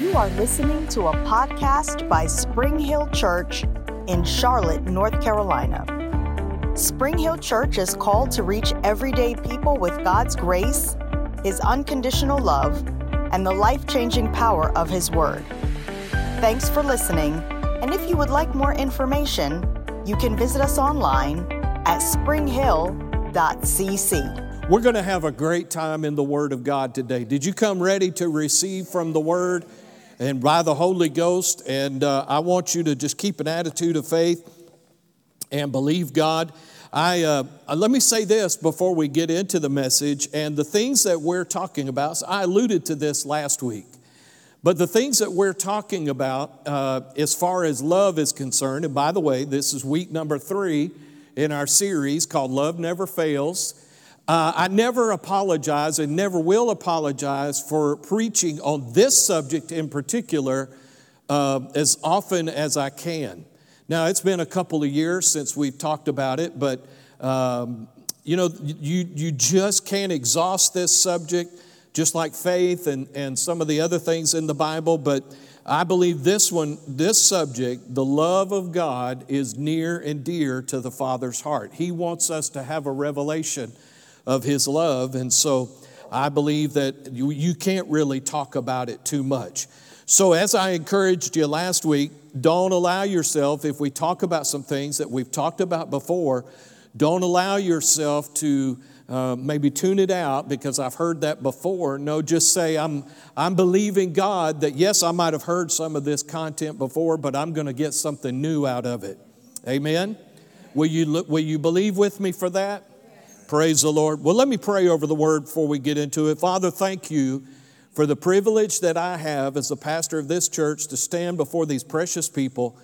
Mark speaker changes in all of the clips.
Speaker 1: You are listening to a podcast by Spring Hill Church in Charlotte, North Carolina. Spring Hill Church is called to reach everyday people with God's grace, His unconditional love, and the life changing power of His Word. Thanks for listening, and if you would like more information, you can visit us online at springhill.cc.
Speaker 2: We're going to have a great time in the Word of God today. Did you come ready to receive from the Word and by the Holy Ghost? And uh, I want you to just keep an attitude of faith and believe God. I uh, let me say this before we get into the message and the things that we're talking about. So I alluded to this last week, but the things that we're talking about uh, as far as love is concerned. And by the way, this is week number three in our series called "Love Never Fails." Uh, I never apologize and never will apologize for preaching on this subject in particular uh, as often as I can. Now, it's been a couple of years since we've talked about it, but um, you know, you, you just can't exhaust this subject, just like faith and, and some of the other things in the Bible. But I believe this one, this subject, the love of God, is near and dear to the Father's heart. He wants us to have a revelation of His love. And so I believe that you, you can't really talk about it too much. So, as I encouraged you last week, don't allow yourself, if we talk about some things that we've talked about before, don't allow yourself to uh, maybe tune it out because I've heard that before. No, just say, I'm, I'm believing God that yes, I might have heard some of this content before, but I'm going to get something new out of it. Amen? Will you, look, will you believe with me for that? Praise the Lord. Well, let me pray over the word before we get into it. Father, thank you for the privilege that I have as the pastor of this church to stand before these precious people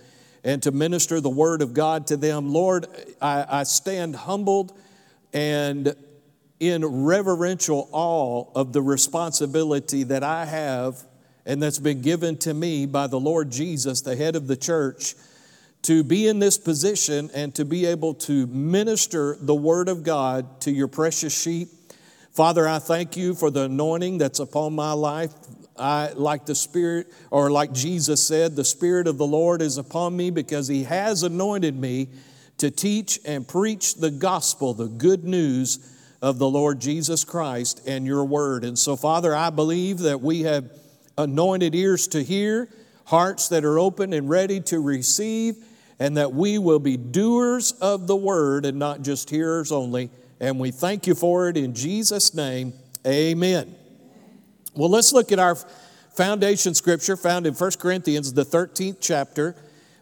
Speaker 2: and to minister the word of God to them. Lord, I, I stand humbled and in reverential awe of the responsibility that I have and that's been given to me by the Lord Jesus, the head of the church to be in this position and to be able to minister the Word of God to your precious sheep. Father, I thank you for the anointing that's upon my life. I, like the Spirit, or like Jesus said, the Spirit of the Lord is upon me because He has anointed me to teach and preach the gospel, the good news of the Lord Jesus Christ and your word. And so, Father, I believe that we have anointed ears to hear, hearts that are open and ready to receive and that we will be doers of the word and not just hearers only. And we thank you for it in Jesus' name. Amen. Well, let's look at our foundation scripture found in 1 Corinthians, the 13th chapter,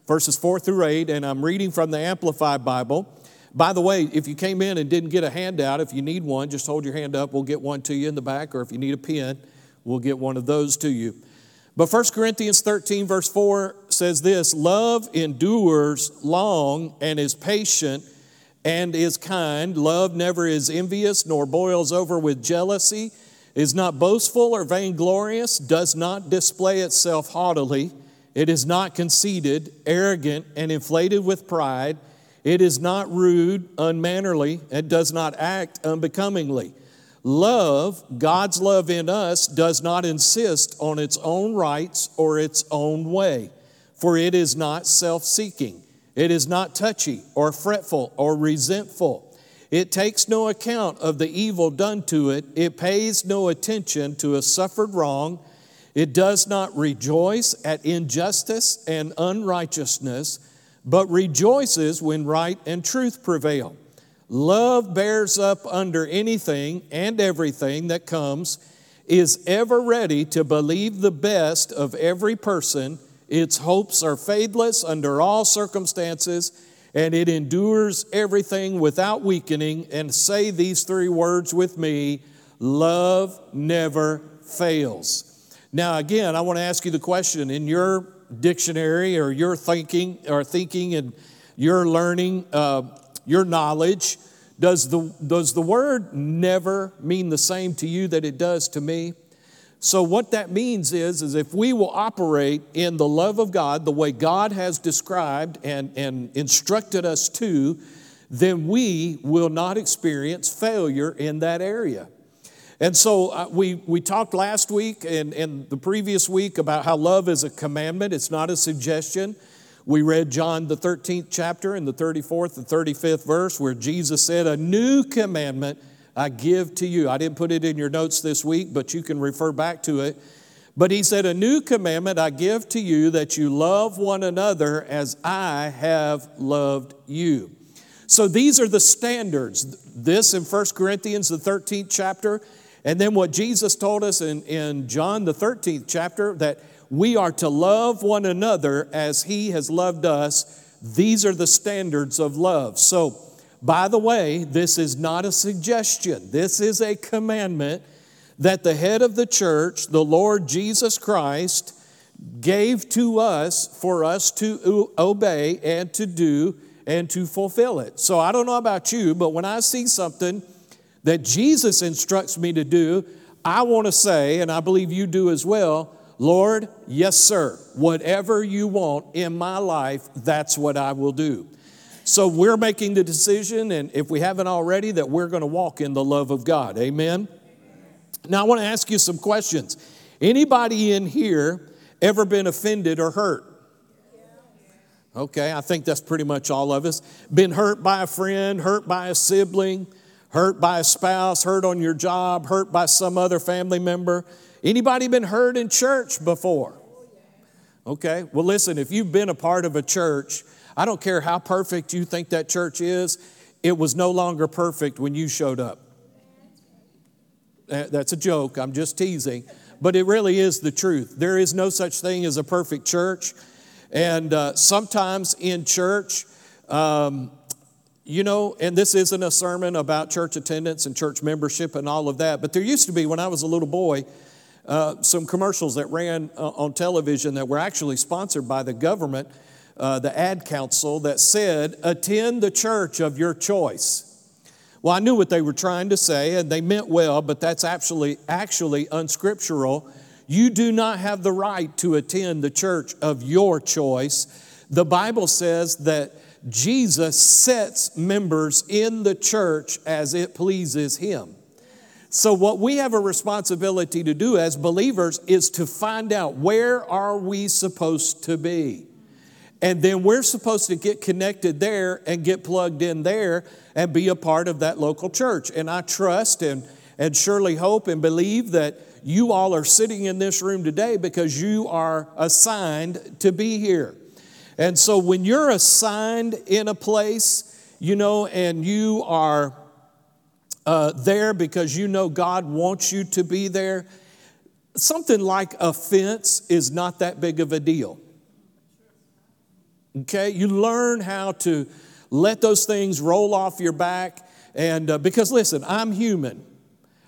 Speaker 2: verses 4 through 8, and I'm reading from the Amplified Bible. By the way, if you came in and didn't get a handout, if you need one, just hold your hand up. We'll get one to you in the back, or if you need a pen, we'll get one of those to you. But 1 Corinthians 13, verse 4 says this Love endures long and is patient and is kind. Love never is envious nor boils over with jealousy, is not boastful or vainglorious, does not display itself haughtily. It is not conceited, arrogant, and inflated with pride. It is not rude, unmannerly, and does not act unbecomingly. Love, God's love in us, does not insist on its own rights or its own way, for it is not self seeking. It is not touchy or fretful or resentful. It takes no account of the evil done to it. It pays no attention to a suffered wrong. It does not rejoice at injustice and unrighteousness, but rejoices when right and truth prevail. Love bears up under anything and everything that comes, is ever ready to believe the best of every person. Its hopes are faithless under all circumstances, and it endures everything without weakening. And say these three words with me love never fails. Now, again, I want to ask you the question in your dictionary or your thinking or thinking and your learning. Uh, your knowledge. Does the, does the word never mean the same to you that it does to me? So what that means is, is if we will operate in the love of God the way God has described and, and instructed us to, then we will not experience failure in that area. And so uh, we, we talked last week and, and the previous week about how love is a commandment, it's not a suggestion. We read John, the 13th chapter, and the 34th and 35th verse, where Jesus said, A new commandment I give to you. I didn't put it in your notes this week, but you can refer back to it. But he said, A new commandment I give to you that you love one another as I have loved you. So these are the standards. This in 1 Corinthians, the 13th chapter, and then what Jesus told us in, in John, the 13th chapter, that we are to love one another as he has loved us. These are the standards of love. So, by the way, this is not a suggestion, this is a commandment that the head of the church, the Lord Jesus Christ, gave to us for us to obey and to do and to fulfill it. So I don't know about you, but when I see something that Jesus instructs me to do, I want to say, and I believe you do as well, Lord, yes, sir, whatever you want in my life, that's what I will do. So we're making the decision, and if we haven't already, that we're going to walk in the love of God. Amen. Now, I want to ask you some questions. Anybody in here ever been offended or hurt? Okay, I think that's pretty much all of us. Been hurt by a friend, hurt by a sibling, hurt by a spouse, hurt on your job, hurt by some other family member. Anybody been hurt in church before? Okay, well, listen, if you've been a part of a church, I don't care how perfect you think that church is, it was no longer perfect when you showed up. That's a joke, I'm just teasing. But it really is the truth. There is no such thing as a perfect church. And uh, sometimes in church, um, you know, and this isn't a sermon about church attendance and church membership and all of that, but there used to be, when I was a little boy, uh, some commercials that ran uh, on television that were actually sponsored by the government, uh, the ad council, that said, Attend the church of your choice. Well, I knew what they were trying to say, and they meant well, but that's actually, actually unscriptural. You do not have the right to attend the church of your choice. The Bible says that Jesus sets members in the church as it pleases Him. So, what we have a responsibility to do as believers is to find out where are we supposed to be. And then we're supposed to get connected there and get plugged in there and be a part of that local church. And I trust and, and surely hope and believe that you all are sitting in this room today because you are assigned to be here. And so when you're assigned in a place, you know, and you are uh, there because you know God wants you to be there, something like offense is not that big of a deal. Okay? You learn how to let those things roll off your back. And uh, because listen, I'm human.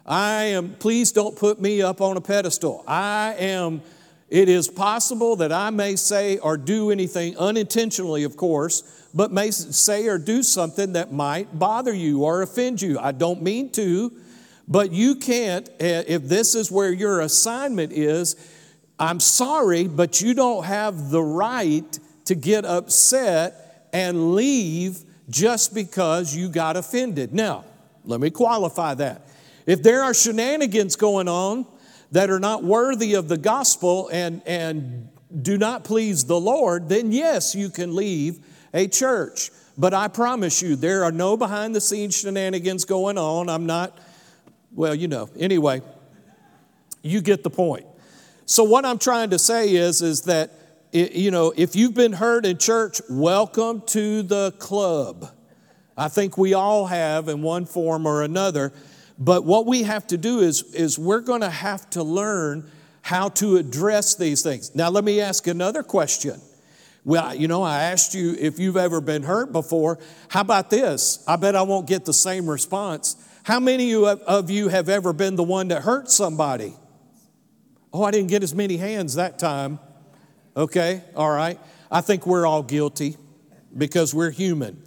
Speaker 2: I am, please don't put me up on a pedestal. I am, it is possible that I may say or do anything unintentionally, of course, but may say or do something that might bother you or offend you. I don't mean to, but you can't, eh, if this is where your assignment is, I'm sorry, but you don't have the right to get upset and leave just because you got offended. Now, let me qualify that. If there are shenanigans going on that are not worthy of the gospel and, and do not please the Lord, then yes, you can leave a church. But I promise you, there are no behind the scenes shenanigans going on. I'm not, well, you know, anyway, you get the point. So, what I'm trying to say is, is that you know, if you've been hurt in church, welcome to the club. I think we all have in one form or another. But what we have to do is, is we're going to have to learn how to address these things. Now, let me ask another question. Well, you know, I asked you if you've ever been hurt before. How about this? I bet I won't get the same response. How many of you have ever been the one that hurt somebody? Oh, I didn't get as many hands that time. Okay, all right. I think we're all guilty because we're human.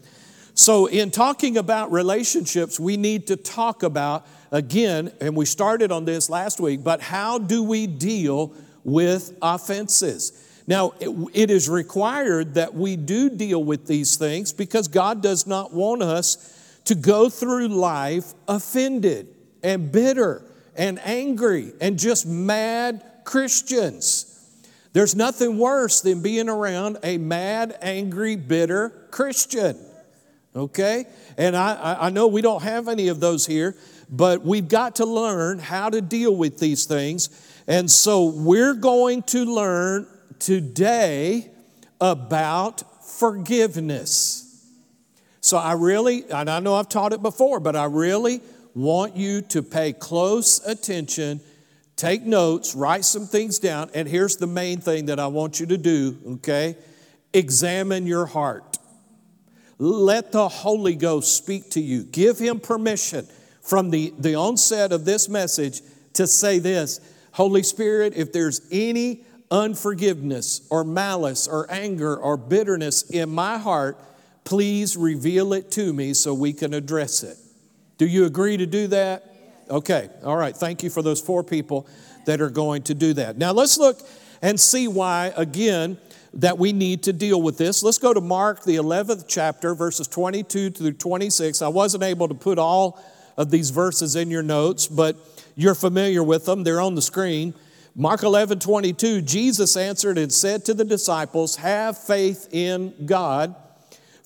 Speaker 2: So, in talking about relationships, we need to talk about, again, and we started on this last week, but how do we deal with offenses? Now, it, it is required that we do deal with these things because God does not want us to go through life offended and bitter and angry and just mad Christians. There's nothing worse than being around a mad, angry, bitter Christian. Okay? And I, I know we don't have any of those here, but we've got to learn how to deal with these things. And so we're going to learn today about forgiveness. So I really, and I know I've taught it before, but I really want you to pay close attention, take notes, write some things down, and here's the main thing that I want you to do, okay? Examine your heart. Let the Holy Ghost speak to you. Give him permission from the, the onset of this message to say this Holy Spirit, if there's any unforgiveness or malice or anger or bitterness in my heart, please reveal it to me so we can address it. Do you agree to do that? Okay, all right. Thank you for those four people that are going to do that. Now let's look and see why, again, that we need to deal with this. Let's go to Mark, the 11th chapter, verses 22 through 26. I wasn't able to put all of these verses in your notes, but you're familiar with them. They're on the screen. Mark 11, 22, Jesus answered and said to the disciples, Have faith in God.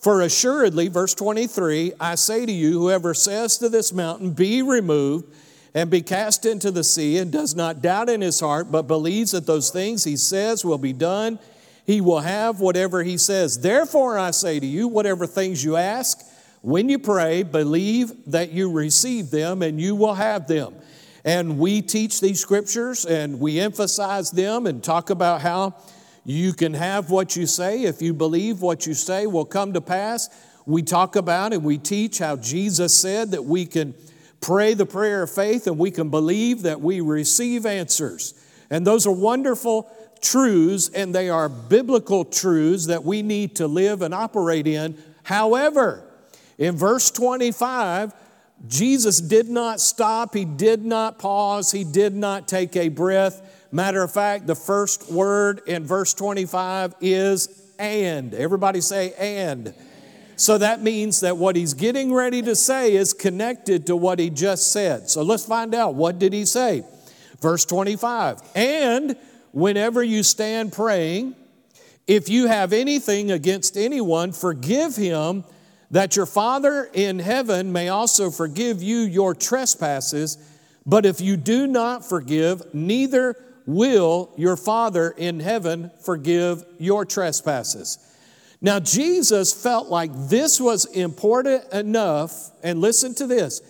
Speaker 2: For assuredly, verse 23, I say to you, whoever says to this mountain, Be removed and be cast into the sea, and does not doubt in his heart, but believes that those things he says will be done, he will have whatever he says. Therefore, I say to you, whatever things you ask, when you pray, believe that you receive them and you will have them. And we teach these scriptures and we emphasize them and talk about how you can have what you say if you believe what you say will come to pass. We talk about and we teach how Jesus said that we can pray the prayer of faith and we can believe that we receive answers. And those are wonderful truths and they are biblical truths that we need to live and operate in. However, in verse 25, Jesus did not stop, he did not pause, he did not take a breath. Matter of fact, the first word in verse 25 is and. Everybody say and. So that means that what he's getting ready to say is connected to what he just said. So let's find out what did he say? Verse 25. And whenever you stand praying, if you have anything against anyone, forgive him that your Father in heaven may also forgive you your trespasses. But if you do not forgive, neither will your Father in heaven forgive your trespasses. Now, Jesus felt like this was important enough, and listen to this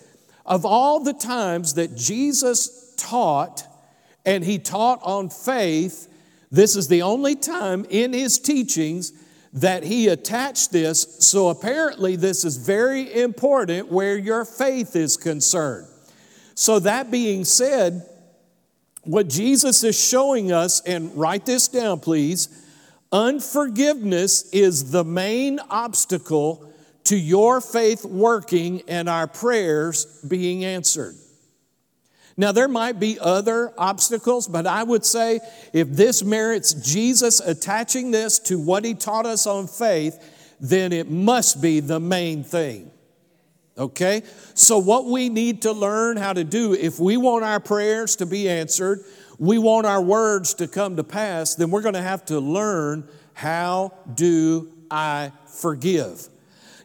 Speaker 2: of all the times that Jesus taught, and he taught on faith, this is the only time in his teachings that he attached this. So apparently, this is very important where your faith is concerned. So, that being said, what Jesus is showing us, and write this down, please unforgiveness is the main obstacle to your faith working and our prayers being answered. Now, there might be other obstacles, but I would say if this merits Jesus attaching this to what he taught us on faith, then it must be the main thing. Okay? So, what we need to learn how to do, if we want our prayers to be answered, we want our words to come to pass, then we're going to have to learn how do I forgive?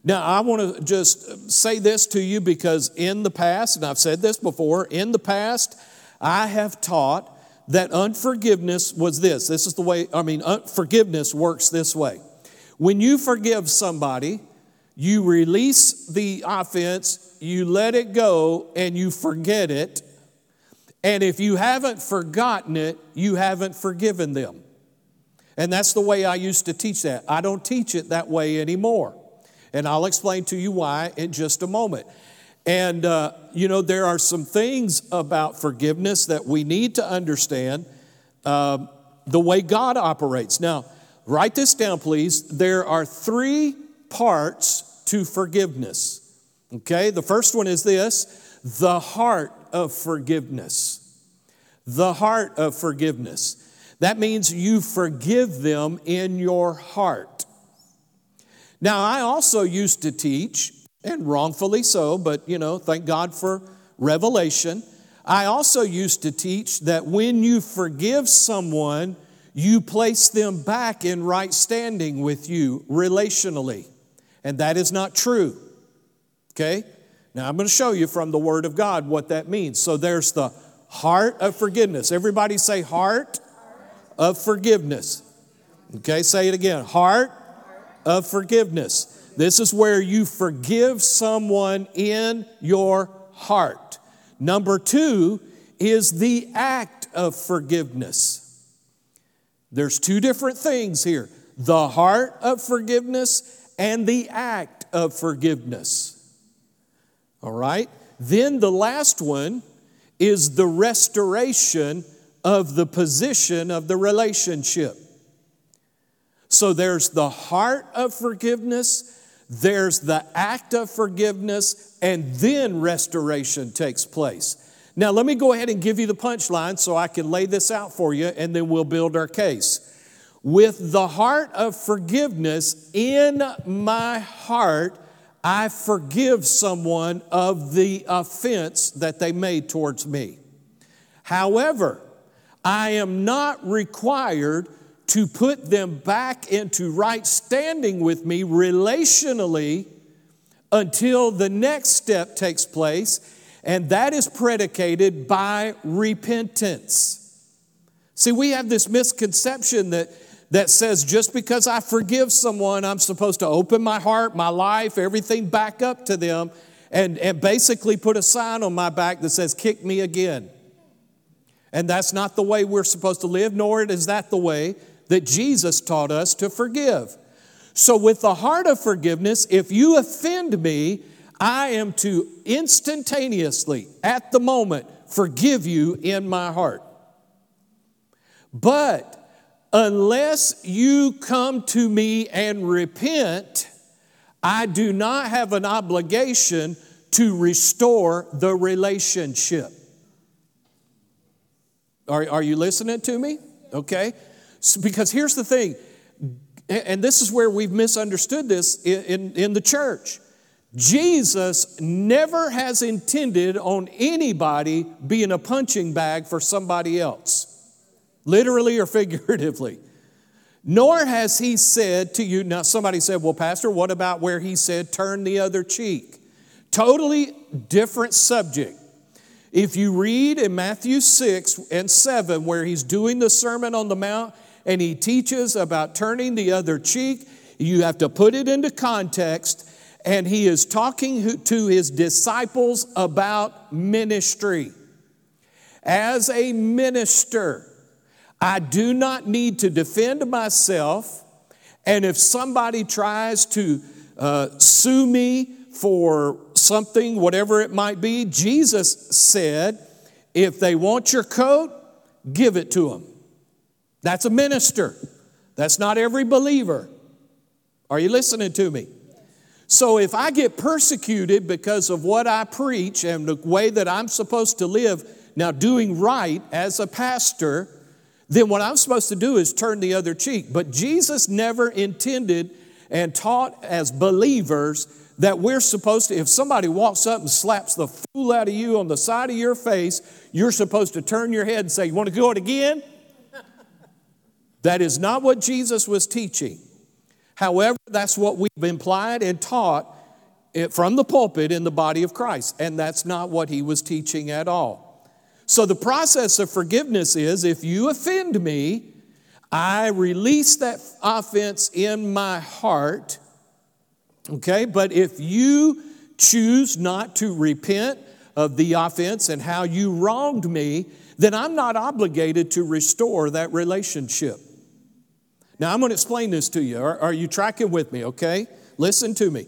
Speaker 2: Now, I want to just say this to you because in the past, and I've said this before, in the past, I have taught that unforgiveness was this. This is the way, I mean, forgiveness works this way. When you forgive somebody, you release the offense, you let it go, and you forget it. And if you haven't forgotten it, you haven't forgiven them. And that's the way I used to teach that. I don't teach it that way anymore. And I'll explain to you why in just a moment. And, uh, you know, there are some things about forgiveness that we need to understand uh, the way God operates. Now, write this down, please. There are three parts to forgiveness. Okay, the first one is this the heart of forgiveness. The heart of forgiveness. That means you forgive them in your heart. Now, I also used to teach, and wrongfully so, but you know, thank God for revelation. I also used to teach that when you forgive someone, you place them back in right standing with you relationally. And that is not true. Okay? Now I'm going to show you from the Word of God what that means. So there's the heart of forgiveness. Everybody say, heart of forgiveness. Okay, say it again heart of forgiveness. This is where you forgive someone in your heart. Number two is the act of forgiveness. There's two different things here the heart of forgiveness and the act of forgiveness. All right? Then the last one is the restoration of the position of the relationship. So there's the heart of forgiveness, there's the act of forgiveness, and then restoration takes place. Now, let me go ahead and give you the punchline so I can lay this out for you, and then we'll build our case. With the heart of forgiveness in my heart, I forgive someone of the offense that they made towards me. However, I am not required to put them back into right standing with me relationally until the next step takes place, and that is predicated by repentance. See, we have this misconception that that says just because I forgive someone, I'm supposed to open my heart, my life, everything back up to them and, and basically put a sign on my back that says, Kick me again. And that's not the way we're supposed to live, nor is that the way that Jesus taught us to forgive. So, with the heart of forgiveness, if you offend me, I am to instantaneously, at the moment, forgive you in my heart. But unless you come to me and repent, I do not have an obligation to restore the relationship. Are, are you listening to me? Okay. So, because here's the thing, and this is where we've misunderstood this in, in, in the church. Jesus never has intended on anybody being a punching bag for somebody else literally or figuratively. Nor has he said to you, now somebody said, well, Pastor, what about where he said, turn the other cheek? Totally different subject. If you read in Matthew 6 and 7, where he's doing the Sermon on the Mount and he teaches about turning the other cheek, you have to put it into context. And he is talking to his disciples about ministry. As a minister, I do not need to defend myself. And if somebody tries to uh, sue me for something, whatever it might be, Jesus said, if they want your coat, give it to them. That's a minister. That's not every believer. Are you listening to me? So if I get persecuted because of what I preach and the way that I'm supposed to live, now doing right as a pastor, then what I'm supposed to do is turn the other cheek. But Jesus never intended and taught as believers that we're supposed to, if somebody walks up and slaps the fool out of you on the side of your face, you're supposed to turn your head and say, You want to do it again? that is not what Jesus was teaching. However, that's what we've implied and taught from the pulpit in the body of Christ, and that's not what he was teaching at all. So the process of forgiveness is if you offend me, I release that offense in my heart. Okay, but if you choose not to repent of the offense and how you wronged me, then I'm not obligated to restore that relationship. Now, I'm going to explain this to you. Are, are you tracking with me? Okay, listen to me.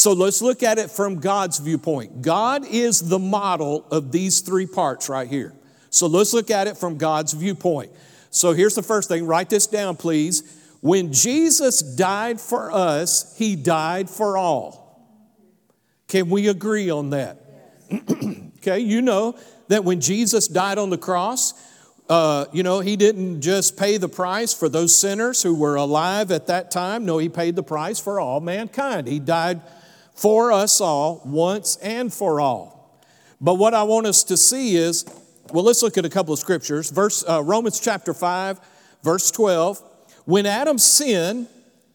Speaker 2: So let's look at it from God's viewpoint. God is the model of these three parts right here. So let's look at it from God's viewpoint. So here's the first thing write this down, please. When Jesus died for us, he died for all. Can we agree on that? okay, you know that when Jesus died on the cross, uh, you know, he didn't just pay the price for those sinners who were alive at that time. No, he paid the price for all mankind. He died for us all once and for all. But what I want us to see is well, let's look at a couple of scriptures. Verse uh, Romans chapter 5, verse 12. When Adam sinned,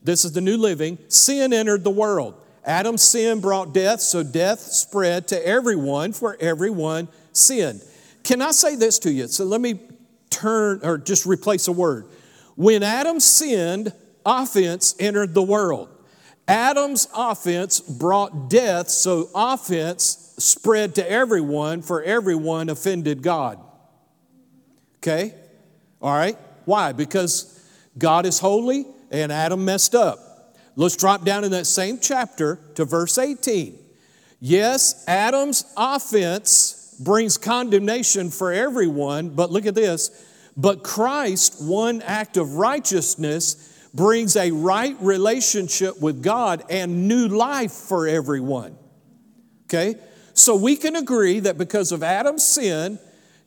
Speaker 2: this is the new living, sin entered the world. Adam's sin brought death, so death spread to everyone, for everyone sinned. Can I say this to you? So let me turn or just replace a word. When Adam sinned, offense entered the world. Adam's offense brought death, so offense spread to everyone, for everyone offended God. Okay? All right? Why? Because God is holy and Adam messed up. Let's drop down in that same chapter to verse 18. Yes, Adam's offense brings condemnation for everyone, but look at this. But Christ, one act of righteousness, brings a right relationship with God and new life for everyone. Okay? So we can agree that because of Adam's sin,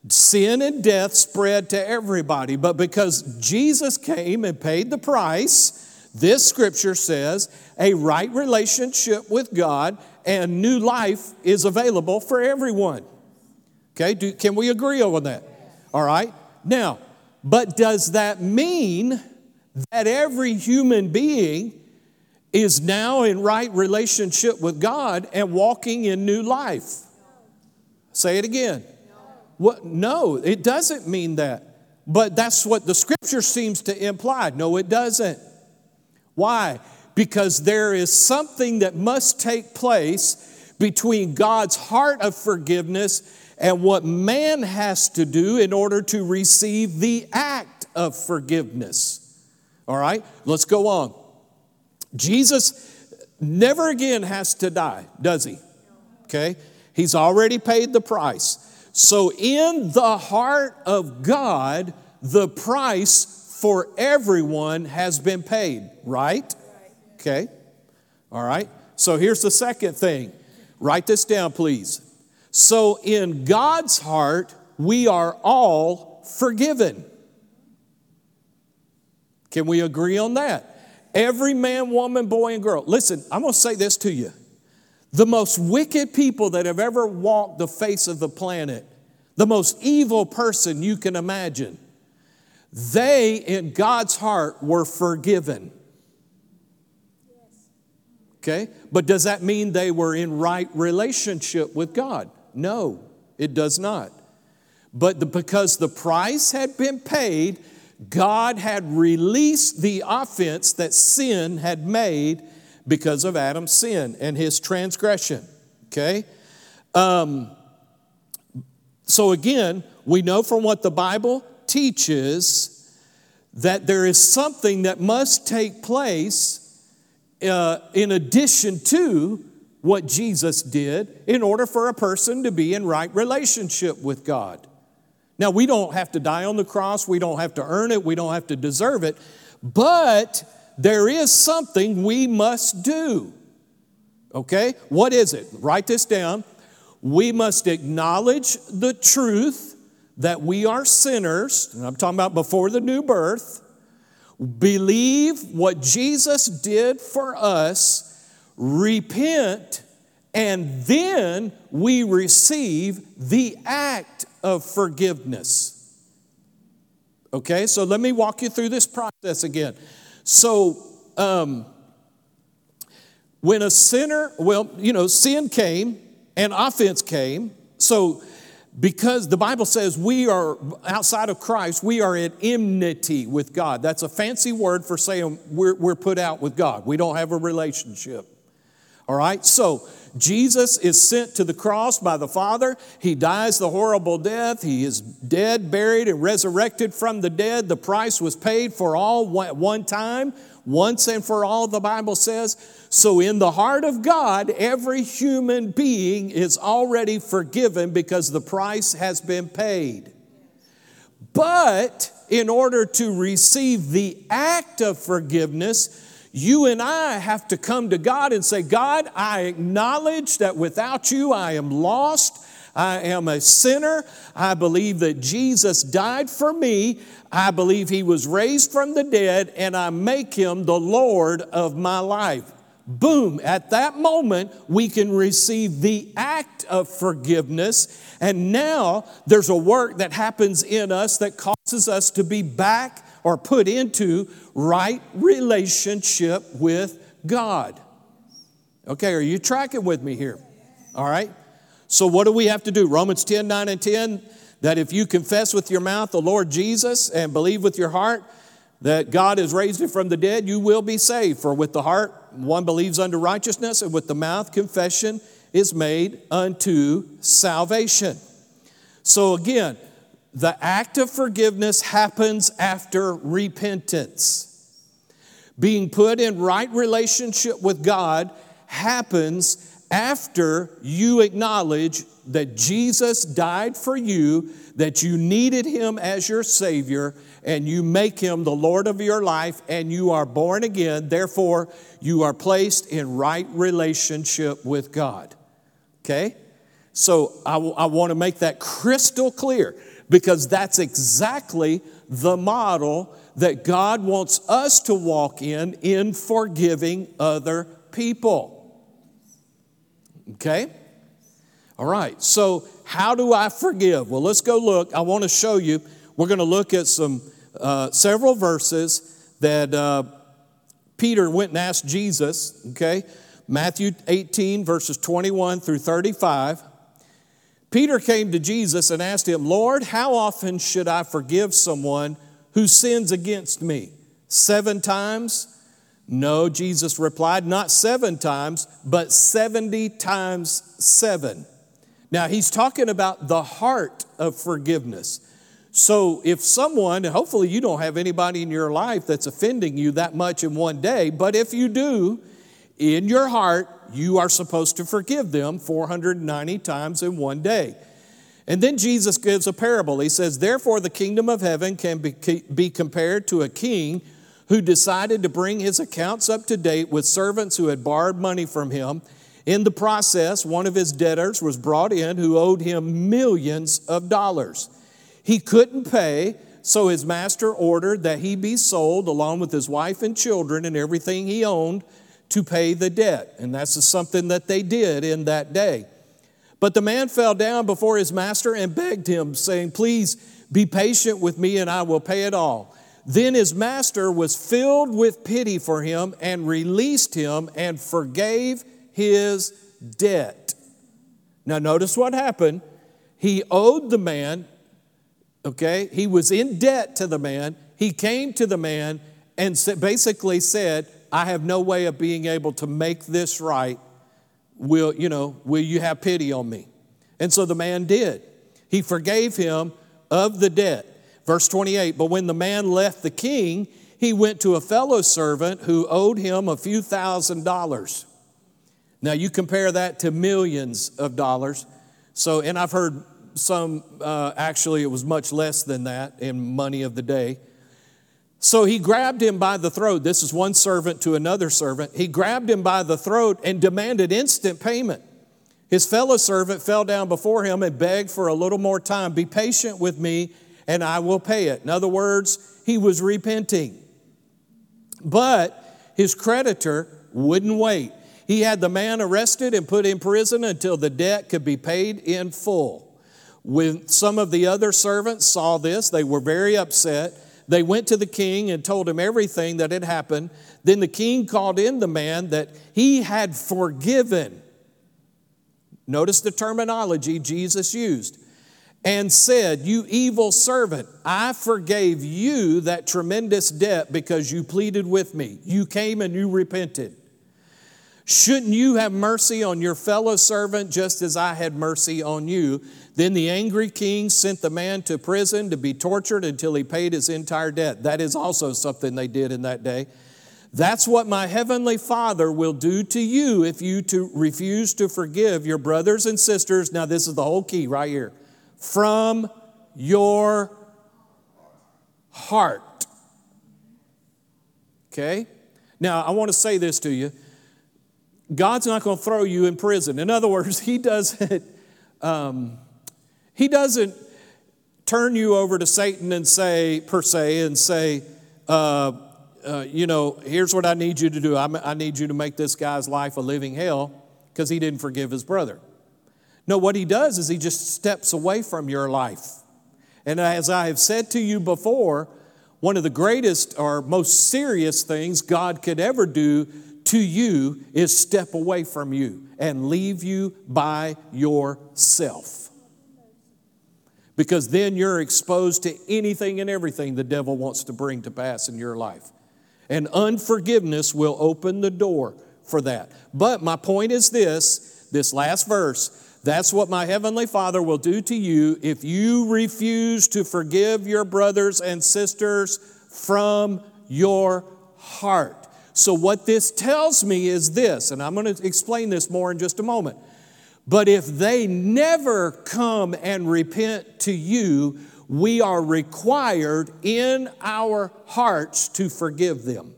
Speaker 2: sin and death spread to everybody. But because Jesus came and paid the price, this scripture says a right relationship with God and new life is available for everyone. Okay, Do, can we agree on that? All right. Now, but does that mean that every human being is now in right relationship with God and walking in new life? Say it again. What? No, it doesn't mean that. But that's what the scripture seems to imply. No, it doesn't. Why? Because there is something that must take place between God's heart of forgiveness and what man has to do in order to receive the act of forgiveness. All right, let's go on. Jesus never again has to die, does he? Okay, he's already paid the price. So, in the heart of God, the price for everyone has been paid, right? Okay, all right. So, here's the second thing. Write this down, please. So, in God's heart, we are all forgiven. Can we agree on that? Every man, woman, boy, and girl. Listen, I'm going to say this to you. The most wicked people that have ever walked the face of the planet, the most evil person you can imagine, they in God's heart were forgiven. Okay? But does that mean they were in right relationship with God? No, it does not. But the, because the price had been paid, God had released the offense that sin had made because of Adam's sin and his transgression. Okay? Um, so again, we know from what the Bible teaches that there is something that must take place uh, in addition to what Jesus did in order for a person to be in right relationship with God. Now, we don't have to die on the cross, we don't have to earn it, we don't have to deserve it, but there is something we must do. Okay? What is it? Write this down. We must acknowledge the truth that we are sinners, and I'm talking about before the new birth, believe what Jesus did for us, repent, and then we receive the act of forgiveness. Okay, so let me walk you through this process again. So, um, when a sinner, well, you know, sin came and offense came. So, because the Bible says we are outside of Christ, we are at enmity with God. That's a fancy word for saying we're, we're put out with God. We don't have a relationship. All right, so Jesus is sent to the cross by the Father. He dies the horrible death. He is dead, buried, and resurrected from the dead. The price was paid for all at one time, once and for all, the Bible says. So, in the heart of God, every human being is already forgiven because the price has been paid. But in order to receive the act of forgiveness, you and I have to come to God and say, God, I acknowledge that without you I am lost. I am a sinner. I believe that Jesus died for me. I believe he was raised from the dead, and I make him the Lord of my life. boom, at that moment, we can receive the act of forgiveness. And now there's a work that happens in us that causes us to be back or put into right relationship with God. Okay, are you tracking with me here? All right. So, what do we have to do? Romans 10 9 and 10 that if you confess with your mouth the Lord Jesus and believe with your heart that God has raised him from the dead, you will be saved. For with the heart one believes unto righteousness, and with the mouth confession is made unto salvation. So again, the act of forgiveness happens after repentance. Being put in right relationship with God happens after you acknowledge that Jesus died for you, that you needed him as your Savior, and you make him the Lord of your life, and you are born again. Therefore, you are placed in right relationship with God. Okay? So I, w- I want to make that crystal clear because that's exactly the model that God wants us to walk in in forgiving other people. Okay? All right, so how do I forgive? Well, let's go look. I want to show you. We're going to look at some uh, several verses that uh, Peter went and asked Jesus. Okay, Matthew 18 verses 21 through 35. Peter came to Jesus and asked him, Lord, how often should I forgive someone who sins against me? Seven times? No, Jesus replied, not seven times, but 70 times seven. Now, he's talking about the heart of forgiveness. So, if someone, hopefully you don't have anybody in your life that's offending you that much in one day, but if you do, in your heart, you are supposed to forgive them 490 times in one day. And then Jesus gives a parable. He says, Therefore, the kingdom of heaven can be, be compared to a king who decided to bring his accounts up to date with servants who had borrowed money from him. In the process, one of his debtors was brought in who owed him millions of dollars. He couldn't pay, so his master ordered that he be sold along with his wife and children and everything he owned to pay the debt. And that's something that they did in that day. But the man fell down before his master and begged him, saying, Please be patient with me and I will pay it all. Then his master was filled with pity for him and released him and forgave his debt. Now, notice what happened. He owed the man, okay? He was in debt to the man. He came to the man and basically said, I have no way of being able to make this right. Will, you know, will you have pity on me? And so the man did. He forgave him of the debt. Verse 28 But when the man left the king, he went to a fellow servant who owed him a few thousand dollars. Now you compare that to millions of dollars. So, and I've heard some, uh, actually, it was much less than that in money of the day. So he grabbed him by the throat. This is one servant to another servant. He grabbed him by the throat and demanded instant payment. His fellow servant fell down before him and begged for a little more time. Be patient with me and I will pay it. In other words, he was repenting. But his creditor wouldn't wait. He had the man arrested and put in prison until the debt could be paid in full. When some of the other servants saw this, they were very upset. They went to the king and told him everything that had happened. Then the king called in the man that he had forgiven. Notice the terminology Jesus used and said, You evil servant, I forgave you that tremendous debt because you pleaded with me. You came and you repented. Shouldn't you have mercy on your fellow servant just as I had mercy on you? Then the angry king sent the man to prison to be tortured until he paid his entire debt. That is also something they did in that day. That's what my heavenly Father will do to you if you to refuse to forgive your brothers and sisters. Now, this is the whole key right here from your heart. Okay? Now, I want to say this to you God's not going to throw you in prison. In other words, He doesn't, um, He doesn't turn you over to Satan and say, per se, and say, uh, uh, you know, here's what I need you to do. I'm, I need you to make this guy's life a living hell because he didn't forgive his brother. No, what he does is he just steps away from your life. And as I have said to you before, one of the greatest or most serious things God could ever do to you is step away from you and leave you by yourself. Because then you're exposed to anything and everything the devil wants to bring to pass in your life. And unforgiveness will open the door for that. But my point is this this last verse that's what my heavenly Father will do to you if you refuse to forgive your brothers and sisters from your heart. So, what this tells me is this, and I'm going to explain this more in just a moment. But if they never come and repent to you, we are required in our hearts to forgive them.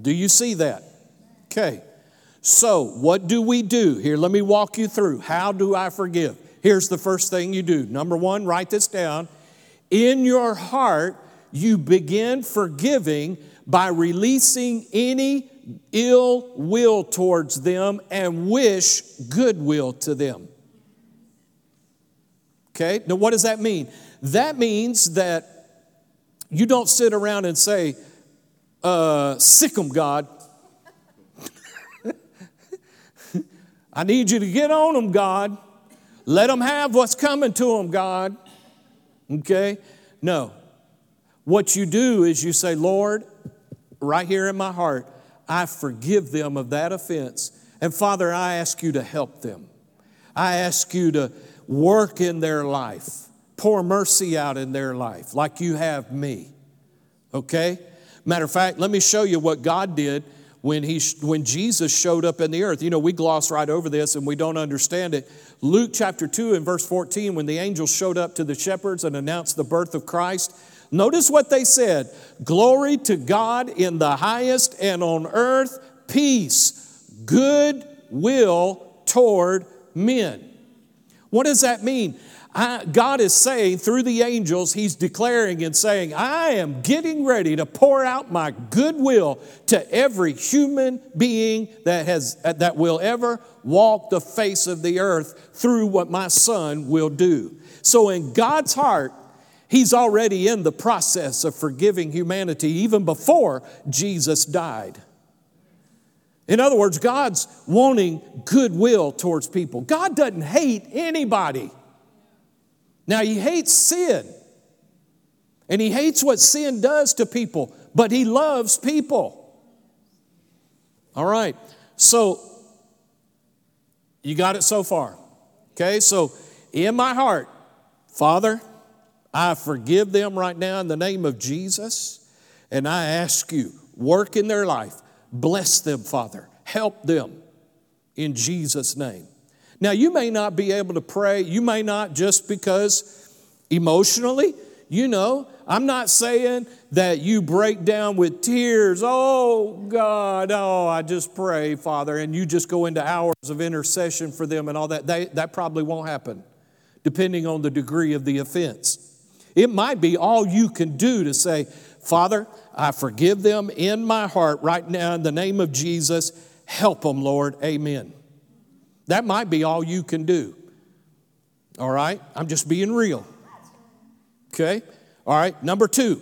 Speaker 2: Do you see that? Okay. So, what do we do? Here, let me walk you through. How do I forgive? Here's the first thing you do. Number one, write this down. In your heart, you begin forgiving by releasing any ill will towards them and wish goodwill to them. Okay, now what does that mean? That means that you don't sit around and say, uh, sick them, God. I need you to get on them, God. Let them have what's coming to them, God. Okay? No. What you do is you say, Lord, right here in my heart, I forgive them of that offense. And Father, I ask you to help them. I ask you to work in their life, pour mercy out in their life like you have me. Okay? Matter of fact, let me show you what God did when, he, when Jesus showed up in the earth. You know, we gloss right over this and we don't understand it. Luke chapter 2 and verse 14, when the angels showed up to the shepherds and announced the birth of Christ, notice what they said Glory to God in the highest, and on earth, peace, good will toward men. What does that mean? I, God is saying through the angels, He's declaring and saying, I am getting ready to pour out my goodwill to every human being that, has, that will ever walk the face of the earth through what my son will do. So, in God's heart, He's already in the process of forgiving humanity even before Jesus died. In other words, God's wanting goodwill towards people. God doesn't hate anybody. Now, he hates sin, and he hates what sin does to people, but he loves people. All right, so you got it so far. Okay, so in my heart, Father, I forgive them right now in the name of Jesus, and I ask you, work in their life, bless them, Father, help them in Jesus' name. Now, you may not be able to pray. You may not just because emotionally, you know, I'm not saying that you break down with tears. Oh, God, oh, I just pray, Father, and you just go into hours of intercession for them and all that. They, that probably won't happen, depending on the degree of the offense. It might be all you can do to say, Father, I forgive them in my heart right now in the name of Jesus. Help them, Lord. Amen. That might be all you can do. All right? I'm just being real. Okay? All right, number two.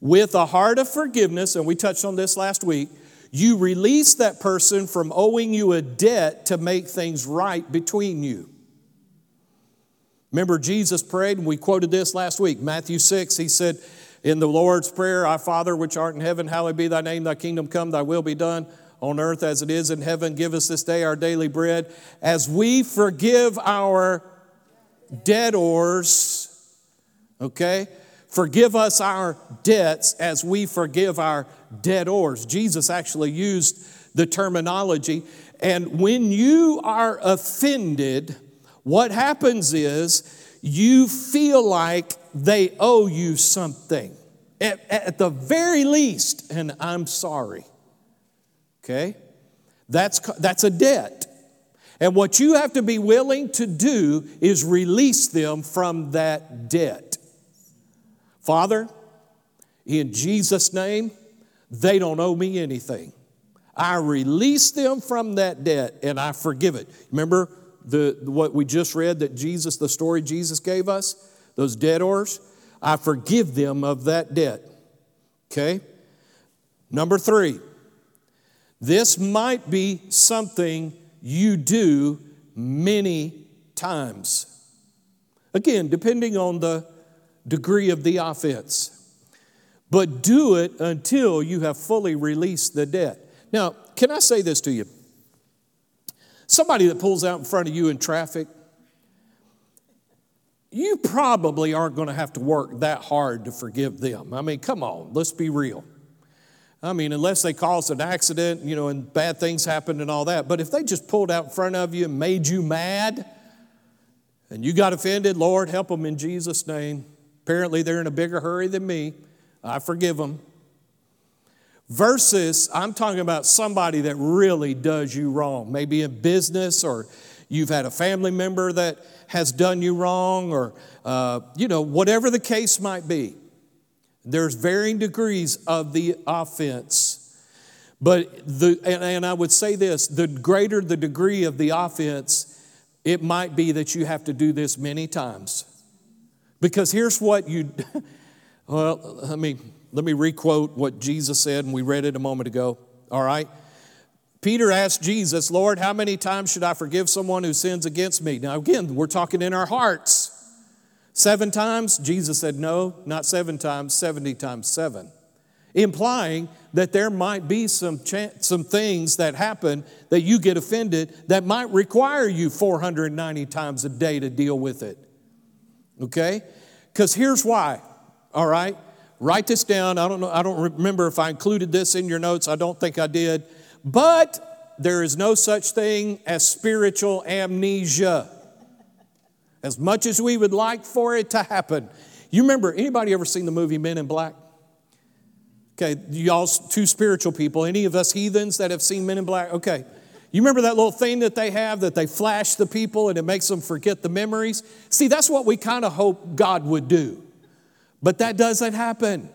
Speaker 2: With a heart of forgiveness, and we touched on this last week, you release that person from owing you a debt to make things right between you. Remember, Jesus prayed, and we quoted this last week, Matthew 6. He said in the Lord's Prayer, Our Father which art in heaven, hallowed be thy name, thy kingdom come, thy will be done on earth as it is in heaven. Give us this day our daily bread. As we forgive our debtors, okay? Forgive us our debts as we forgive our debtors. Jesus actually used the terminology. And when you are offended, what happens is you feel like they owe you something. At, at the very least, and I'm sorry. Okay? That's, that's a debt. And what you have to be willing to do is release them from that debt. Father, in Jesus' name, they don't owe me anything. I release them from that debt and I forgive it. Remember the, what we just read that Jesus, the story Jesus gave us? Those debtors? I forgive them of that debt. Okay? Number three, this might be something you do many times. Again, depending on the degree of the offense. But do it until you have fully released the debt. Now, can I say this to you? Somebody that pulls out in front of you in traffic, you probably aren't going to have to work that hard to forgive them. I mean, come on, let's be real. I mean, unless they caused an accident, you know, and bad things happened and all that. But if they just pulled out in front of you and made you mad and you got offended, Lord, help them in Jesus' name. Apparently, they're in a bigger hurry than me. I forgive them. Versus, I'm talking about somebody that really does you wrong, maybe in business or you've had a family member that has done you wrong or, uh, you know, whatever the case might be. There's varying degrees of the offense. But the, and, and I would say this the greater the degree of the offense, it might be that you have to do this many times. Because here's what you, well, I me, let me requote what Jesus said, and we read it a moment ago. All right? Peter asked Jesus, Lord, how many times should I forgive someone who sins against me? Now, again, we're talking in our hearts. Seven times? Jesus said, No, not seven times, 70 times seven. Implying that there might be some, some things that happen that you get offended that might require you 490 times a day to deal with it. Okay? Because here's why, all right? Write this down. I don't know, I don't remember if I included this in your notes. I don't think I did. But there is no such thing as spiritual amnesia as much as we would like for it to happen. You remember, anybody ever seen the movie Men in Black? Okay, y'all two spiritual people, any of us heathens that have seen Men in Black? Okay. You remember that little thing that they have that they flash the people and it makes them forget the memories? See, that's what we kind of hope God would do. But that doesn't happen.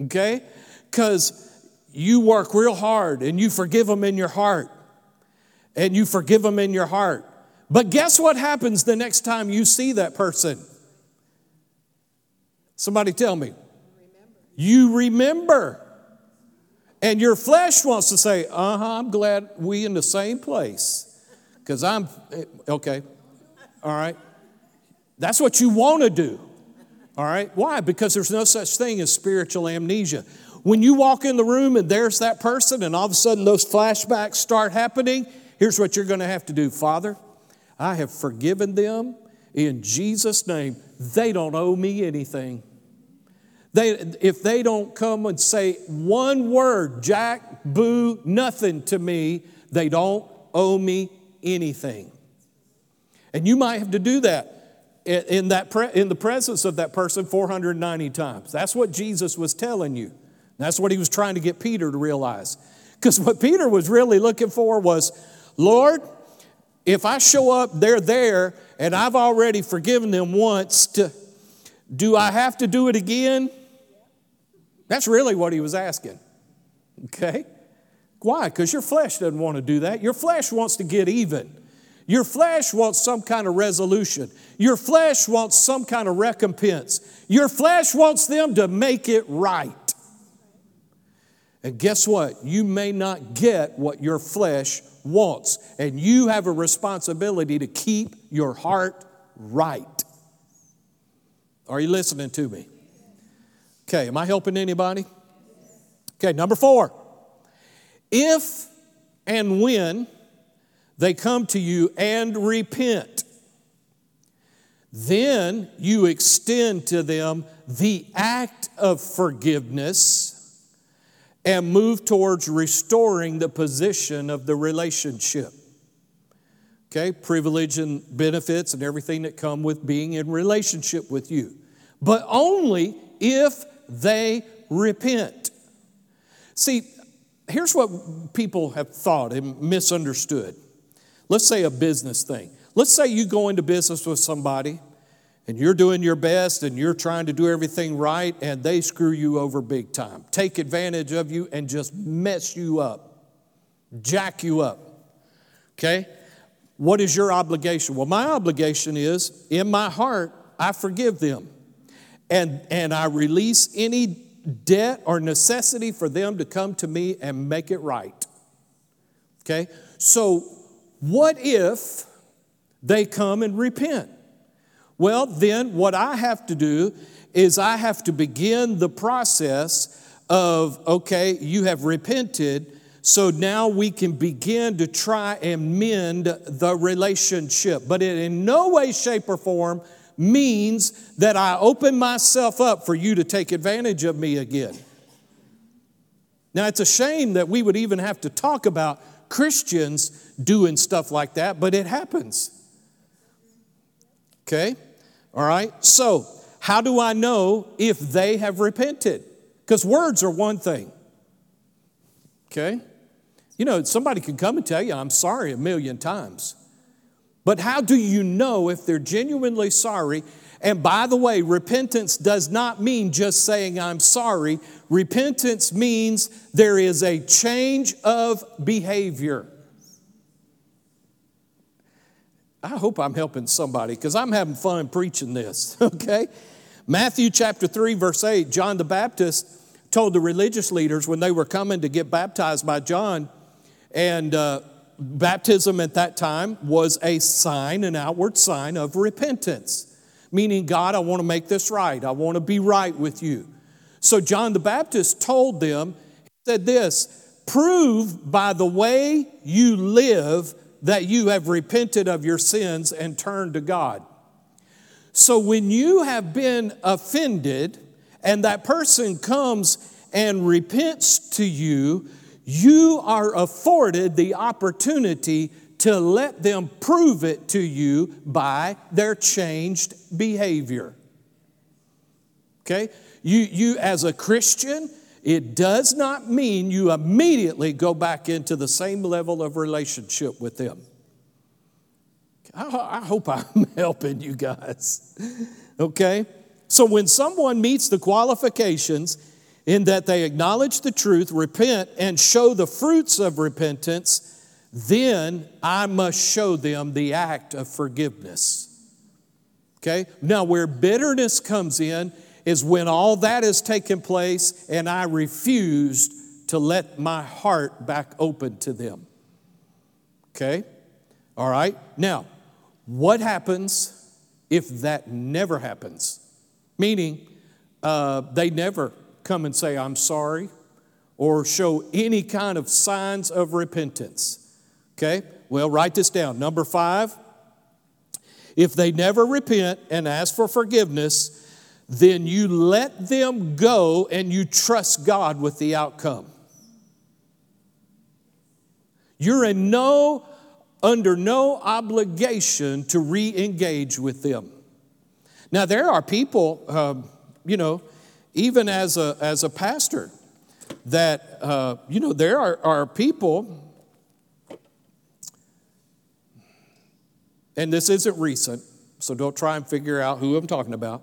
Speaker 2: Okay? Because you work real hard and you forgive them in your heart. And you forgive them in your heart. But guess what happens the next time you see that person? Somebody tell me. You remember. And your flesh wants to say, uh huh, I'm glad we in the same place. Because I'm, eh, okay, all right. That's what you want to do. All right. Why? Because there's no such thing as spiritual amnesia. When you walk in the room and there's that person, and all of a sudden those flashbacks start happening, here's what you're going to have to do Father, I have forgiven them in Jesus' name. They don't owe me anything. They, if they don't come and say one word, Jack, boo, nothing to me, they don't owe me anything. And you might have to do that in, that pre, in the presence of that person 490 times. That's what Jesus was telling you. That's what he was trying to get Peter to realize. Because what Peter was really looking for was, Lord, if I show up, they're there, and I've already forgiven them once, to, do I have to do it again? That's really what he was asking. Okay? Why? Because your flesh doesn't want to do that. Your flesh wants to get even. Your flesh wants some kind of resolution. Your flesh wants some kind of recompense. Your flesh wants them to make it right. And guess what? You may not get what your flesh wants. And you have a responsibility to keep your heart right. Are you listening to me? Okay, am I helping anybody? Okay, number four. If and when they come to you and repent, then you extend to them the act of forgiveness and move towards restoring the position of the relationship. Okay, privilege and benefits and everything that come with being in relationship with you. But only if they repent. See, here's what people have thought and misunderstood. Let's say a business thing. Let's say you go into business with somebody and you're doing your best and you're trying to do everything right, and they screw you over big time, take advantage of you, and just mess you up, jack you up. Okay? What is your obligation? Well, my obligation is in my heart, I forgive them. And, and I release any debt or necessity for them to come to me and make it right. Okay? So, what if they come and repent? Well, then what I have to do is I have to begin the process of, okay, you have repented, so now we can begin to try and mend the relationship. But it in no way, shape, or form means that I open myself up for you to take advantage of me again. Now, it's a shame that we would even have to talk about Christians doing stuff like that, but it happens. Okay? All right? So, how do I know if they have repented? Because words are one thing. Okay? You know, somebody can come and tell you, I'm sorry a million times. But how do you know if they're genuinely sorry? And by the way, repentance does not mean just saying, I'm sorry. Repentance means there is a change of behavior. I hope I'm helping somebody because I'm having fun preaching this, okay? Matthew chapter 3, verse 8, John the Baptist told the religious leaders when they were coming to get baptized by John, and uh, baptism at that time was a sign, an outward sign of repentance, meaning, God, I want to make this right. I want to be right with you. So John the Baptist told them, he said this, prove by the way you live that you have repented of your sins and turned to God. So when you have been offended and that person comes and repents to you, you are afforded the opportunity to let them prove it to you by their changed behavior. Okay? You, you as a Christian, it does not mean you immediately go back into the same level of relationship with them. I, hope I'm helping you guys. Okay? So when someone meets the qualifications in that they acknowledge the truth, repent, and show the fruits of repentance, then I must show them the act of forgiveness. Okay? Now, where bitterness comes in is when all that has taken place and I refused to let my heart back open to them. Okay? All right? Now, what happens if that never happens? Meaning, uh, they never come and say, I'm sorry, or show any kind of signs of repentance. Okay? Well, write this down. Number five, if they never repent and ask for forgiveness, then you let them go and you trust God with the outcome. You're in no, under no obligation to re engage with them. Now, there are people, um, you know, even as a, as a pastor, that, uh, you know, there are, are people, and this isn't recent, so don't try and figure out who I'm talking about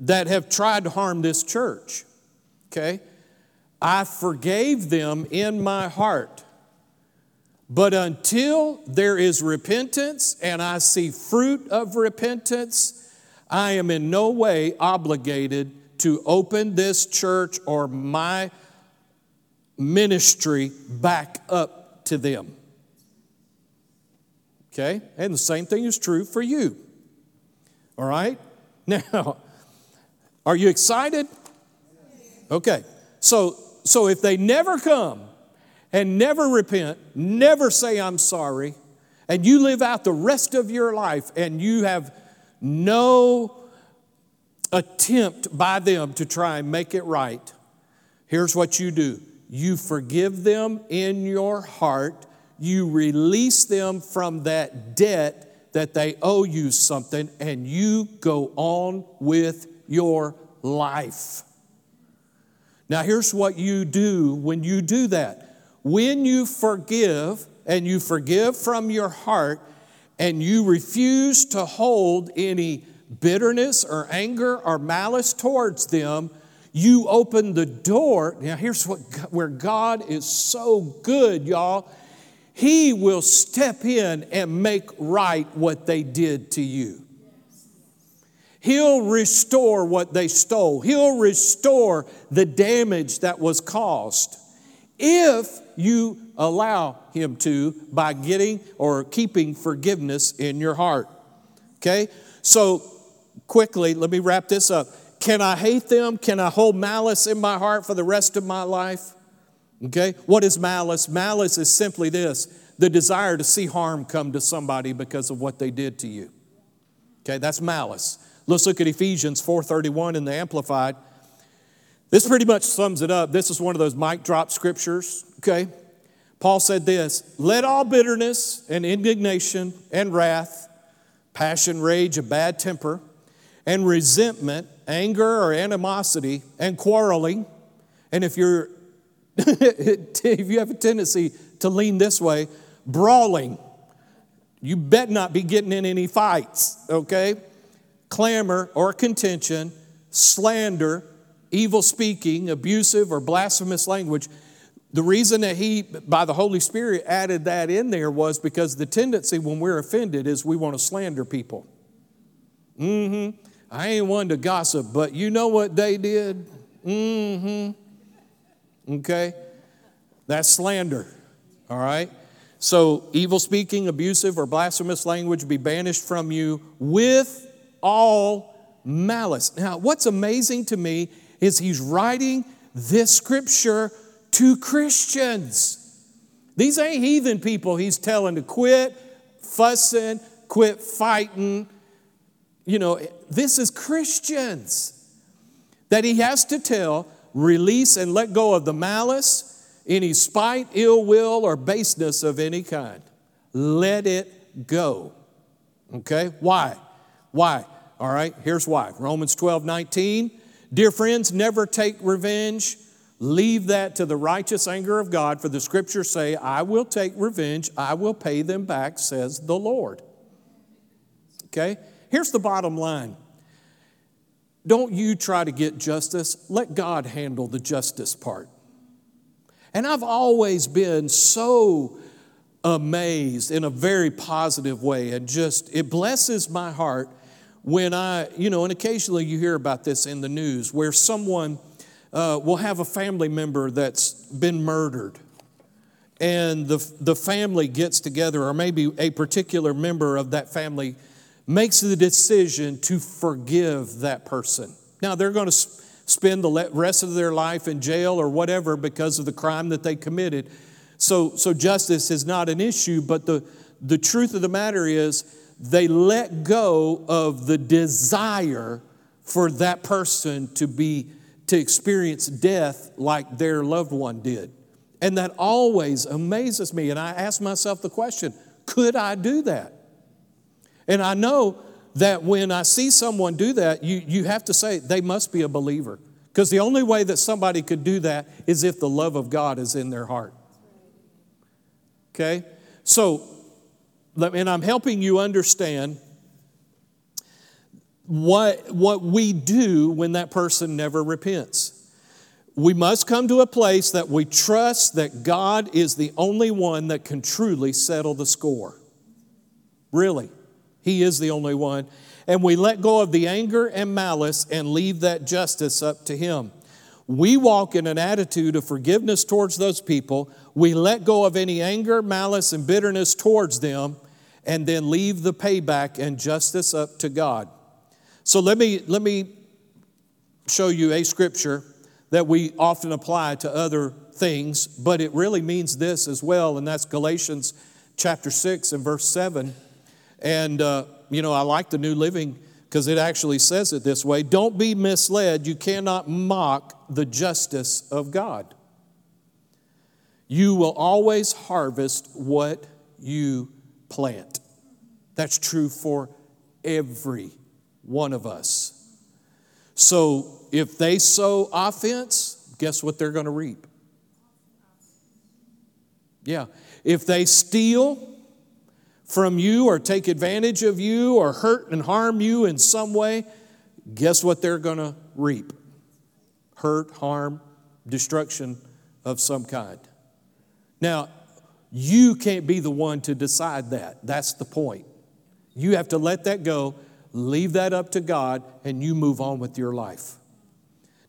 Speaker 2: that have tried to harm this church. Okay? I forgave them in my heart. But until there is repentance and I see fruit of repentance, I am in no way obligated to open this church or my ministry back up to them. Okay? And the same thing is true for you. All right? Now, are you excited? Okay. So so if they never come and never repent, never say I'm sorry, and you live out the rest of your life and you have no attempt by them to try and make it right, here's what you do. You forgive them in your heart. You release them from that debt that they owe you something, and you go on with your life. Now, here's what you do when you do that. When you forgive, and you forgive from your heart, and you refuse to hold any bitterness or anger or malice towards them, you open the door. Now, here's what, where God is so good, y'all. He will step in and make right what they did to you. He'll restore what they stole. He'll restore the damage that was caused if you allow Him to by getting or keeping forgiveness in your heart. Okay? So, quickly, let me wrap this up. Can I hate them? Can I hold malice in my heart for the rest of my life? Okay? What is malice? Malice is simply this the desire to see harm come to somebody because of what they did to you. Okay, that's malice. Let's look at Ephesians 4:31 in the Amplified. This pretty much sums it up. This is one of those mic drop scriptures, okay? Paul said this, "Let all bitterness and indignation and wrath, passion, rage, a bad temper, and resentment, anger or animosity, and quarreling, and if you're if you have a tendency to lean this way, brawling. You bet not be getting in any fights, okay? Clamor or contention, slander, evil speaking, abusive or blasphemous language. The reason that he, by the Holy Spirit, added that in there was because the tendency when we're offended is we want to slander people. Mm hmm. I ain't one to gossip, but you know what they did? Mm hmm. Okay? That's slander. All right? So, evil speaking, abusive, or blasphemous language be banished from you with all malice. Now, what's amazing to me is he's writing this scripture to Christians. These ain't heathen people he's telling to quit fussing, quit fighting. You know, this is Christians that he has to tell release and let go of the malice any spite, ill will, or baseness of any kind. Let it go. Okay? Why? Why? All right, here's why. Romans 12, 19. Dear friends, never take revenge. Leave that to the righteous anger of God, for the scriptures say, I will take revenge, I will pay them back, says the Lord. Okay? Here's the bottom line. Don't you try to get justice, let God handle the justice part. And I've always been so amazed in a very positive way and just it blesses my heart when I, you know, and occasionally you hear about this in the news where someone uh, will have a family member that's been murdered and the, the family gets together, or maybe a particular member of that family makes the decision to forgive that person. Now, they're going to spend the rest of their life in jail or whatever because of the crime that they committed. So, so justice is not an issue, but the, the truth of the matter is they let go of the desire for that person to be to experience death like their loved one did. And that always amazes me. And I ask myself the question could I do that? And I know that when I see someone do that, you, you have to say they must be a believer. Because the only way that somebody could do that is if the love of God is in their heart. Okay? So, and I'm helping you understand what, what we do when that person never repents. We must come to a place that we trust that God is the only one that can truly settle the score. Really. He is the only one. And we let go of the anger and malice and leave that justice up to Him. We walk in an attitude of forgiveness towards those people. We let go of any anger, malice, and bitterness towards them, and then leave the payback and justice up to God. So let me, let me show you a scripture that we often apply to other things, but it really means this as well, and that's Galatians chapter 6 and verse 7. And, uh, you know, I like the New Living because it actually says it this way Don't be misled. You cannot mock the justice of God. You will always harvest what you plant. That's true for every one of us. So if they sow offense, guess what they're going to reap? Yeah. If they steal, from you or take advantage of you or hurt and harm you in some way, guess what they're going to reap? Hurt, harm, destruction of some kind. Now, you can't be the one to decide that. That's the point. You have to let that go, leave that up to God, and you move on with your life.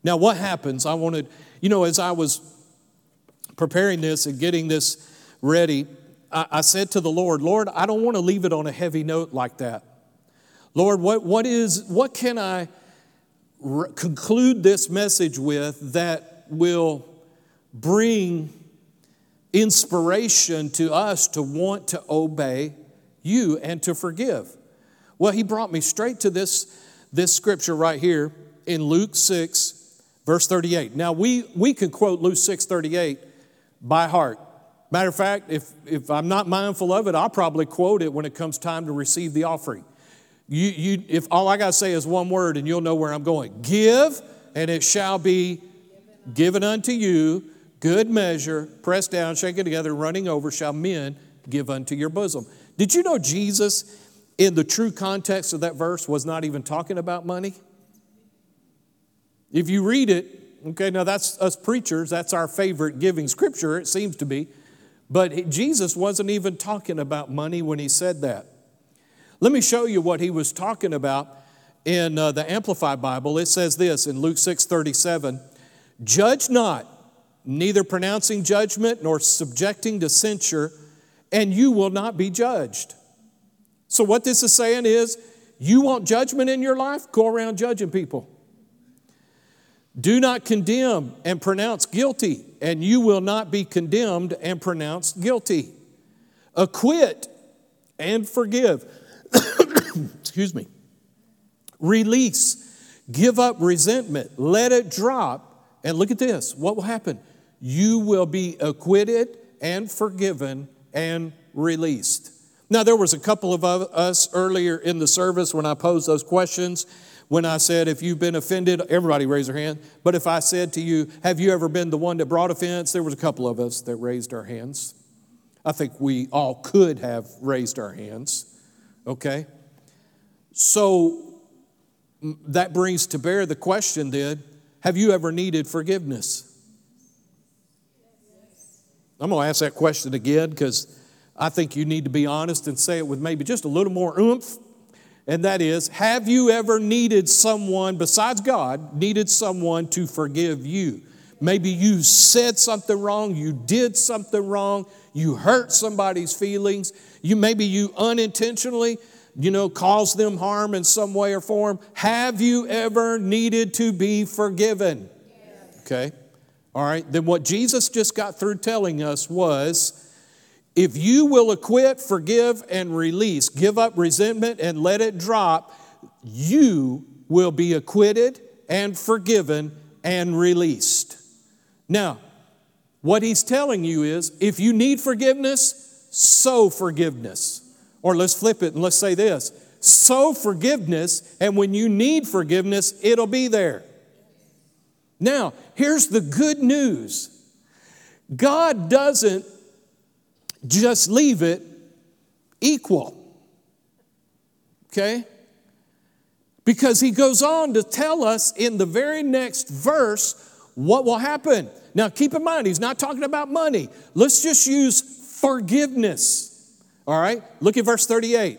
Speaker 2: Now, what happens? I wanted, you know, as I was preparing this and getting this ready, I, I said to the Lord, Lord, I don't want to leave it on a heavy note like that. Lord, what, what is, what can I re- conclude this message with that will bring inspiration to us to want to obey you and to forgive? Well, he brought me straight to this, this scripture right here in Luke 6, Verse 38. Now we, we can quote Luke 6 38 by heart. Matter of fact, if, if I'm not mindful of it, I'll probably quote it when it comes time to receive the offering. You, you, if all I got to say is one word and you'll know where I'm going give, and it shall be given unto you, good measure, pressed down, shaken together, running over, shall men give unto your bosom. Did you know Jesus, in the true context of that verse, was not even talking about money? If you read it, okay, now that's us preachers, that's our favorite giving scripture, it seems to be. But Jesus wasn't even talking about money when he said that. Let me show you what he was talking about in uh, the Amplified Bible. It says this in Luke 6 37 Judge not, neither pronouncing judgment nor subjecting to censure, and you will not be judged. So, what this is saying is, you want judgment in your life? Go around judging people. Do not condemn and pronounce guilty, and you will not be condemned and pronounced guilty. Acquit and forgive. Excuse me. Release. Give up resentment. Let it drop. And look at this. What will happen? You will be acquitted and forgiven and released. Now, there was a couple of us earlier in the service when I posed those questions when I said, if you've been offended, everybody raise their hand. But if I said to you, have you ever been the one that brought offense? There was a couple of us that raised our hands. I think we all could have raised our hands. Okay? So that brings to bear the question then have you ever needed forgiveness? I'm going to ask that question again because I think you need to be honest and say it with maybe just a little more oomph and that is, have you ever needed someone, besides God, needed someone to forgive you? Maybe you said something wrong, you did something wrong, you hurt somebody's feelings, you maybe you unintentionally, you know, caused them harm in some way or form. Have you ever needed to be forgiven? Yes. Okay. All right. Then what Jesus just got through telling us was if you will acquit, forgive, and release, give up resentment and let it drop, you will be acquitted and forgiven and released. Now, what he's telling you is if you need forgiveness, sow forgiveness. Or let's flip it and let's say this sow forgiveness, and when you need forgiveness, it'll be there. Now, here's the good news God doesn't just leave it equal. Okay? Because he goes on to tell us in the very next verse what will happen. Now, keep in mind, he's not talking about money. Let's just use forgiveness. All right? Look at verse 38.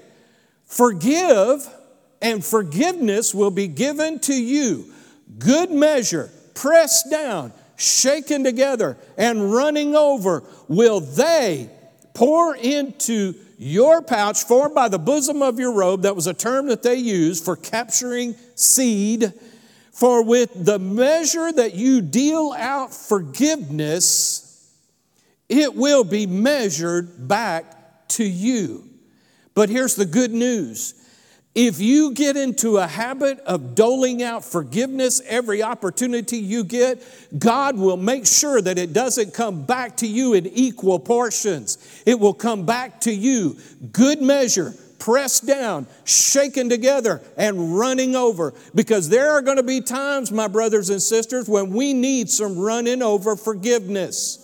Speaker 2: Forgive, and forgiveness will be given to you. Good measure, pressed down, shaken together, and running over, will they pour into your pouch formed by the bosom of your robe. That was a term that they used for capturing seed. For with the measure that you deal out forgiveness, it will be measured back to you. But here's the good news if you get into a habit of doling out forgiveness every opportunity you get, God will make sure that it doesn't come back to you in equal portions. It will come back to you, good measure, pressed down, shaken together, and running over. Because there are going to be times, my brothers and sisters, when we need some running over forgiveness.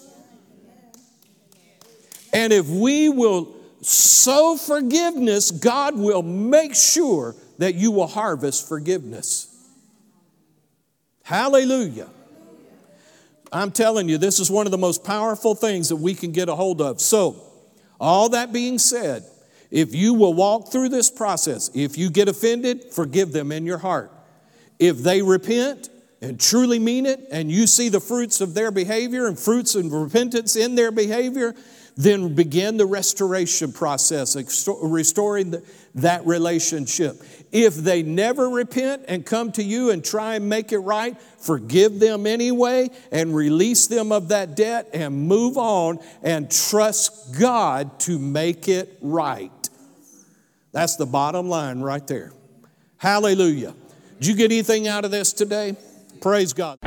Speaker 2: And if we will sow forgiveness, God will make sure that you will harvest forgiveness. Hallelujah. I'm telling you, this is one of the most powerful things that we can get a hold of. So, all that being said, if you will walk through this process, if you get offended, forgive them in your heart. If they repent and truly mean it, and you see the fruits of their behavior and fruits of repentance in their behavior, then begin the restoration process, restoring the, that relationship. If they never repent and come to you and try and make it right, forgive them anyway and release them of that debt and move on and trust God to make it right. That's the bottom line right there. Hallelujah. Did you get anything out of this today? Praise God.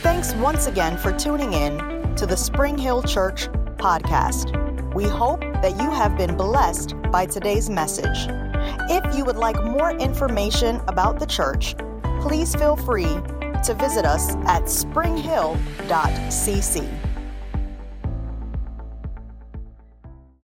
Speaker 1: Thanks once again for tuning in to the Spring Hill Church podcast. We hope that you have been blessed by today's message. If you would like more information about the church, please feel free to visit us at springhill.cc.